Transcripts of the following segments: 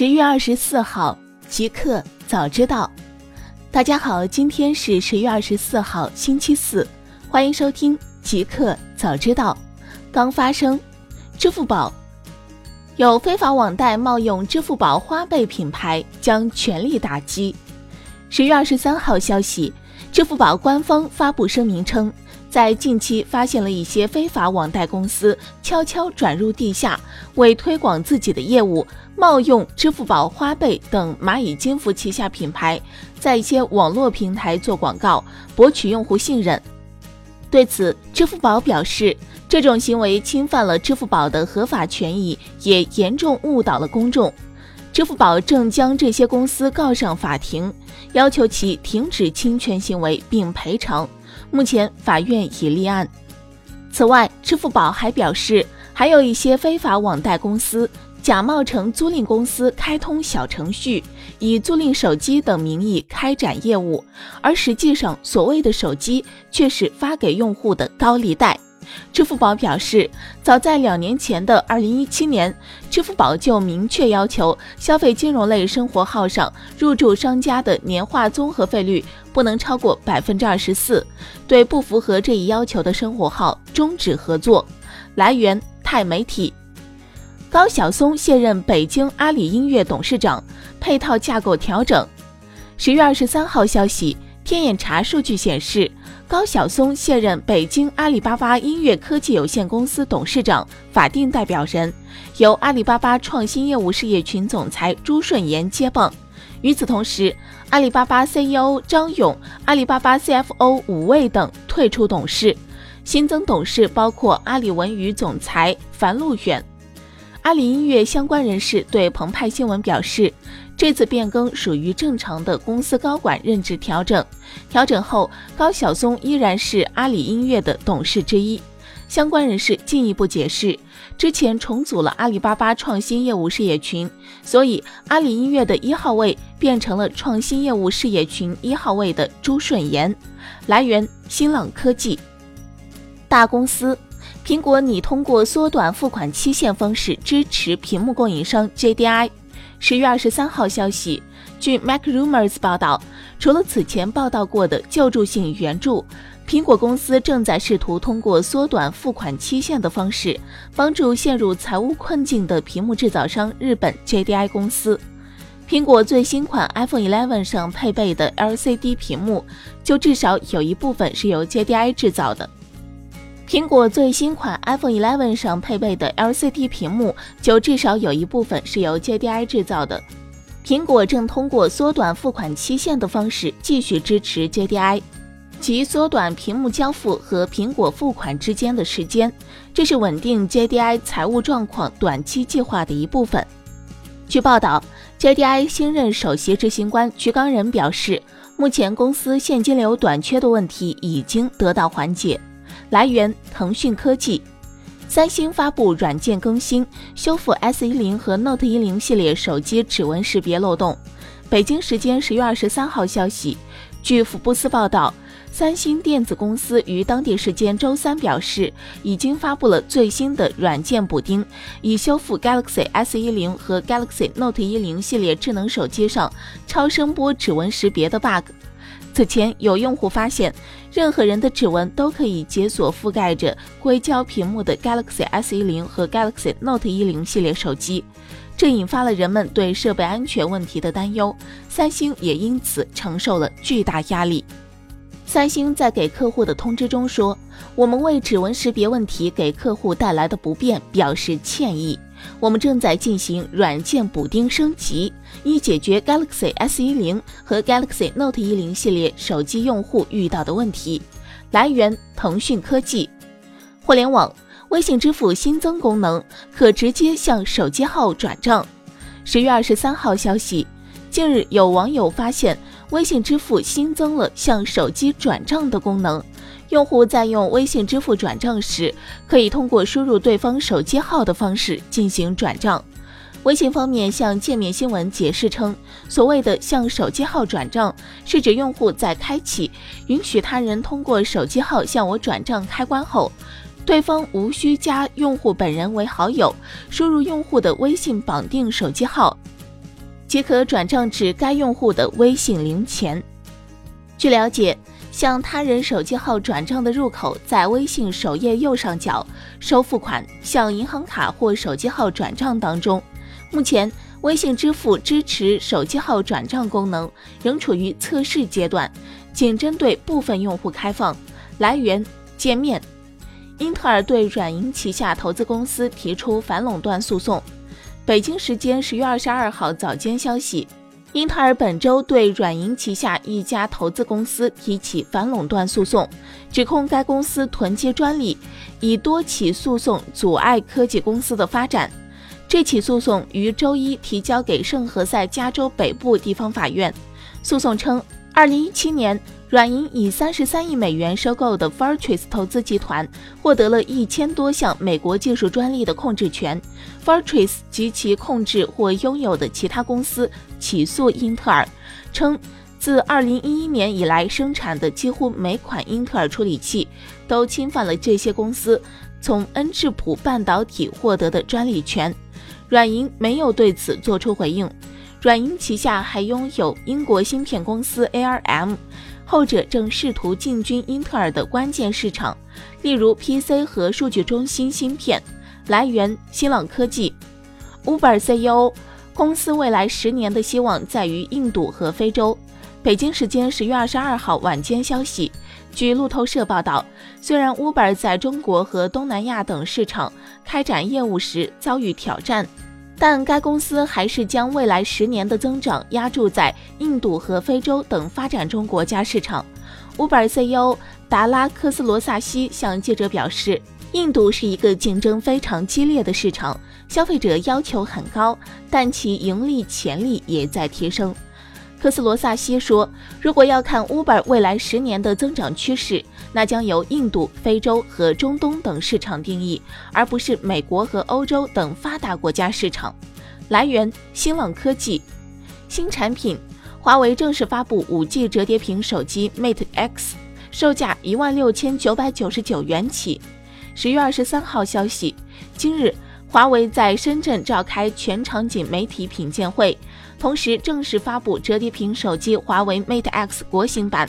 十月二十四号，极客早知道。大家好，今天是十月二十四号，星期四，欢迎收听极客早知道。刚发生，支付宝有非法网贷冒用支付宝花呗品牌，将全力打击。十月二十三号消息，支付宝官方发布声明称。在近期发现了一些非法网贷公司悄悄转入地下，为推广自己的业务，冒用支付宝、花呗等蚂蚁金服旗下品牌，在一些网络平台做广告，博取用户信任。对此，支付宝表示，这种行为侵犯了支付宝的合法权益，也严重误导了公众。支付宝正将这些公司告上法庭，要求其停止侵权行为并赔偿。目前法院已立案。此外，支付宝还表示，还有一些非法网贷公司假冒成租赁公司开通小程序，以租赁手机等名义开展业务，而实际上所谓的手机却是发给用户的高利贷。支付宝表示，早在两年前的二零一七年，支付宝就明确要求消费金融类生活号上入驻商家的年化综合费率不能超过百分之二十四，对不符合这一要求的生活号终止合作。来源：钛媒体。高晓松卸任北京阿里音乐董事长，配套架构调整。十月二十三号消息。天眼查数据显示，高晓松卸任北京阿里巴巴音乐科技有限公司董事长，法定代表人由阿里巴巴创新业务事业群总裁朱顺炎接棒。与此同时，阿里巴巴 CEO 张勇、阿里巴巴 CFO 武卫等退出董事，新增董事包括阿里文娱总裁樊路远。阿里音乐相关人士对澎湃新闻表示。这次变更属于正常的公司高管任职调整。调整后，高晓松依然是阿里音乐的董事之一。相关人士进一步解释，之前重组了阿里巴巴创新业务事业群，所以阿里音乐的一号位变成了创新业务事业群一号位的朱顺炎。来源：新浪科技。大公司，苹果拟通过缩短付款期限方式支持屏幕供应商 JDI。十月二十三号消息，据 MacRumors 报道，除了此前报道过的救助性援助，苹果公司正在试图通过缩短付款期限的方式，帮助陷入财务困境的屏幕制造商日本 JDI 公司。苹果最新款 iPhone 11上配备的 LCD 屏幕，就至少有一部分是由 JDI 制造的。苹果最新款 iPhone 11上配备的 LCD 屏幕，就至少有一部分是由 JDI 制造的。苹果正通过缩短付款期限的方式继续支持 JDI，即缩短屏幕交付和苹果付款之间的时间，这是稳定 JDI 财务状况短期计划的一部分。据报道，JDI 新任首席执行官徐刚仁表示，目前公司现金流短缺的问题已经得到缓解。来源：腾讯科技。三星发布软件更新，修复 S 一零和 Note 一零系列手机指纹识别漏洞。北京时间十月二十三号消息，据福布斯报道，三星电子公司于当地时间周三表示，已经发布了最新的软件补丁，以修复 Galaxy S 一零和 Galaxy Note 一零系列智能手机上超声波指纹识别的 bug。此前有用户发现，任何人的指纹都可以解锁覆盖着硅胶屏幕的 Galaxy S10 和 Galaxy Note 10系列手机，这引发了人们对设备安全问题的担忧。三星也因此承受了巨大压力。三星在给客户的通知中说：“我们为指纹识别问题给客户带来的不便表示歉意。”我们正在进行软件补丁升级，以解决 Galaxy S10 和 Galaxy Note 10系列手机用户遇到的问题。来源：腾讯科技。互联网，微信支付新增功能，可直接向手机号转账。十月二十三号消息，近日有网友发现，微信支付新增了向手机转账的功能。用户在用微信支付转账时，可以通过输入对方手机号的方式进行转账。微信方面向界面新闻解释称，所谓的向手机号转账，是指用户在开启允许他人通过手机号向我转账开关后，对方无需加用户本人为好友，输入用户的微信绑定手机号。即可转账至该用户的微信零钱。据了解，向他人手机号转账的入口在微信首页右上角“收付款、向银行卡或手机号转账”当中。目前，微信支付支持手机号转账功能，仍处于测试阶段，仅针对部分用户开放。来源：界面。英特尔对软银旗下投资公司提出反垄断诉讼。北京时间十月二十二号早间消息，英特尔本周对软银旗下一家投资公司提起反垄断诉讼，指控该公司囤积专利，以多起诉讼阻碍科技公司的发展。这起诉讼于周一提交给圣何塞加州北部地方法院。诉讼称，二零一七年。软银以三十三亿美元收购的 Fortress 投资集团获得了一千多项美国技术专利的控制权。Fortress 及其控制或拥有的其他公司起诉英特尔，称自二零一一年以来生产的几乎每款英特尔处理器都侵犯了这些公司从恩智浦半导体获得的专利权。软银没有对此作出回应。软银旗下还拥有英国芯片公司 ARM。后者正试图进军英特尔的关键市场，例如 PC 和数据中心芯片。来源：新浪科技。Uber CEO 公司未来十年的希望在于印度和非洲。北京时间十月二十二号晚间消息，据路透社报道，虽然 Uber 在中国和东南亚等市场开展业务时遭遇挑战。但该公司还是将未来十年的增长压注在印度和非洲等发展中国家市场。Uber CEO 达拉克斯罗萨西向记者表示，印度是一个竞争非常激烈的市场，消费者要求很高，但其盈利潜力也在提升。科斯罗萨西说：“如果要看 Uber 未来十年的增长趋势，那将由印度、非洲和中东等市场定义，而不是美国和欧洲等发达国家市场。”来源：新浪科技。新产品：华为正式发布 5G 折叠屏手机 Mate X，售价一万六千九百九十九元起。十月二十三号消息，今日华为在深圳召开全场景媒体品鉴会。同时正式发布折叠屏手机华为 Mate X 国行版，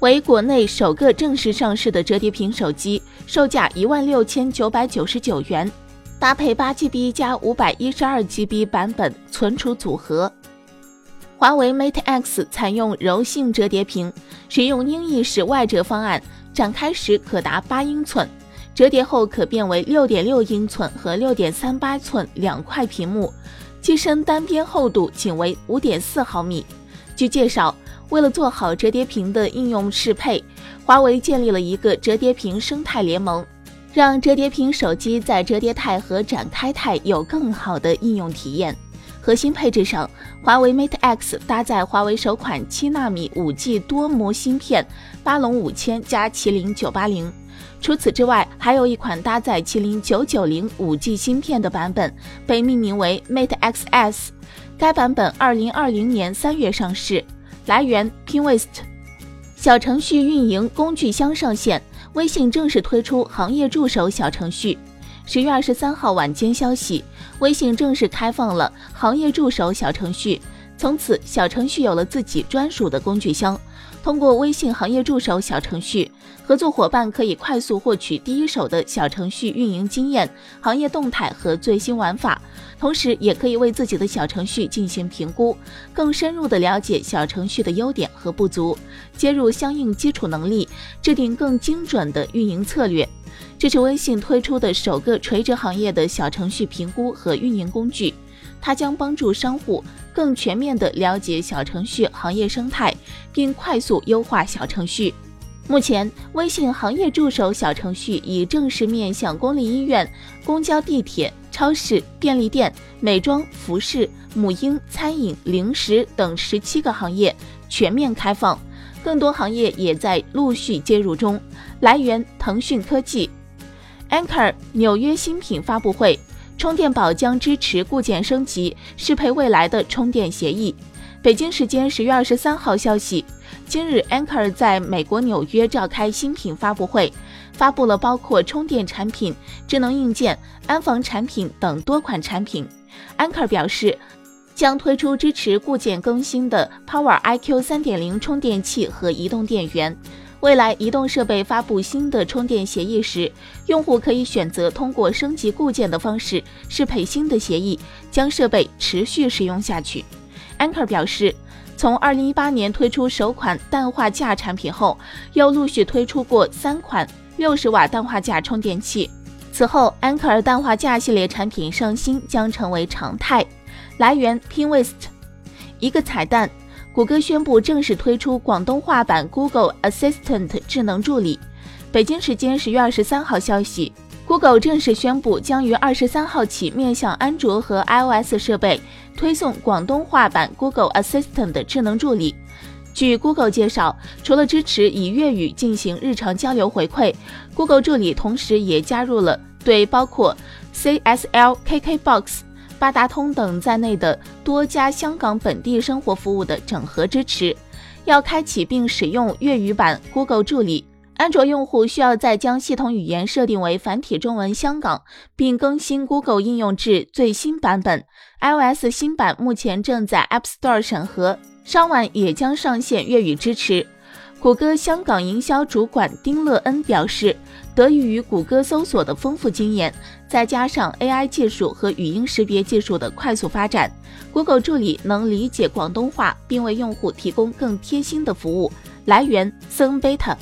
为国内首个正式上市的折叠屏手机，售价一万六千九百九十九元，搭配八 GB 加五百一十二 GB 版本存储组合。华为 Mate X 采用柔性折叠屏，使用鹰翼式外折方案，展开时可达八英寸，折叠后可变为六点六英寸和六点三八寸两块屏幕。机身单边厚度仅为五点四毫米。据介绍，为了做好折叠屏的应用适配，华为建立了一个折叠屏生态联盟，让折叠屏手机在折叠态和展开态有更好的应用体验。核心配置上，华为 Mate X 搭载华为首款七纳米五 G 多模芯片，八龙五千加麒麟九八零。除此之外，还有一款搭载麒麟九九零五 G 芯片的版本，被命名为 Mate XS。该版本二零二零年三月上市。来源：Pinwest。小程序运营工具箱上线，微信正式推出行业助手小程序。十月二十三号晚间消息，微信正式开放了行业助手小程序，从此小程序有了自己专属的工具箱。通过微信行业助手小程序，合作伙伴可以快速获取第一手的小程序运营经验、行业动态和最新玩法，同时也可以为自己的小程序进行评估，更深入的了解小程序的优点和不足，接入相应基础能力，制定更精准的运营策略。这是微信推出的首个垂直行业的小程序评估和运营工具。它将帮助商户更全面地了解小程序行业生态，并快速优化小程序。目前，微信行业助手小程序已正式面向公立医院、公交、地铁、超市、便利店、美妆、服饰、母婴、餐饮、零食等十七个行业全面开放，更多行业也在陆续接入中。来源：腾讯科技。Anchor 纽约新品发布会。充电宝将支持固件升级，适配未来的充电协议。北京时间十月二十三号消息，今日 Anker 在美国纽约召开新品发布会，发布了包括充电产品、智能硬件、安防产品等多款产品。Anker 表示，将推出支持固件更新的 Power IQ 3.0充电器和移动电源。未来移动设备发布新的充电协议时，用户可以选择通过升级固件的方式适配新的协议，将设备持续使用下去。Anker 表示，从2018年推出首款氮化镓产品后，又陆续推出过三款60瓦氮化镓充电器。此后，安克尔氮化镓系列产品上新将成为常态。来源：Pinwest。一个彩蛋。谷歌宣布正式推出广东话版 Google Assistant 智能助理。北京时间十月二十三号消息，Google 正式宣布将于二十三号起面向安卓和 iOS 设备推送广东话版 Google Assistant 智能助理。据 Google 介绍，除了支持以粤语进行日常交流回馈，Google 助理同时也加入了对包括 CSL、KKBox。八达通等在内的多家香港本地生活服务的整合支持，要开启并使用粤语版 Google 助理。安卓用户需要再将系统语言设定为繁体中文香港，并更新 Google 应用至最新版本。iOS 新版目前正在 App Store 审核，稍晚也将上线粤语支持。谷歌香港营销主管丁乐恩表示，得益于谷歌搜索的丰富经验，再加上 AI 技术和语音识别技术的快速发展，Google 助理能理解广东话，并为用户提供更贴心的服务。来源：森贝塔。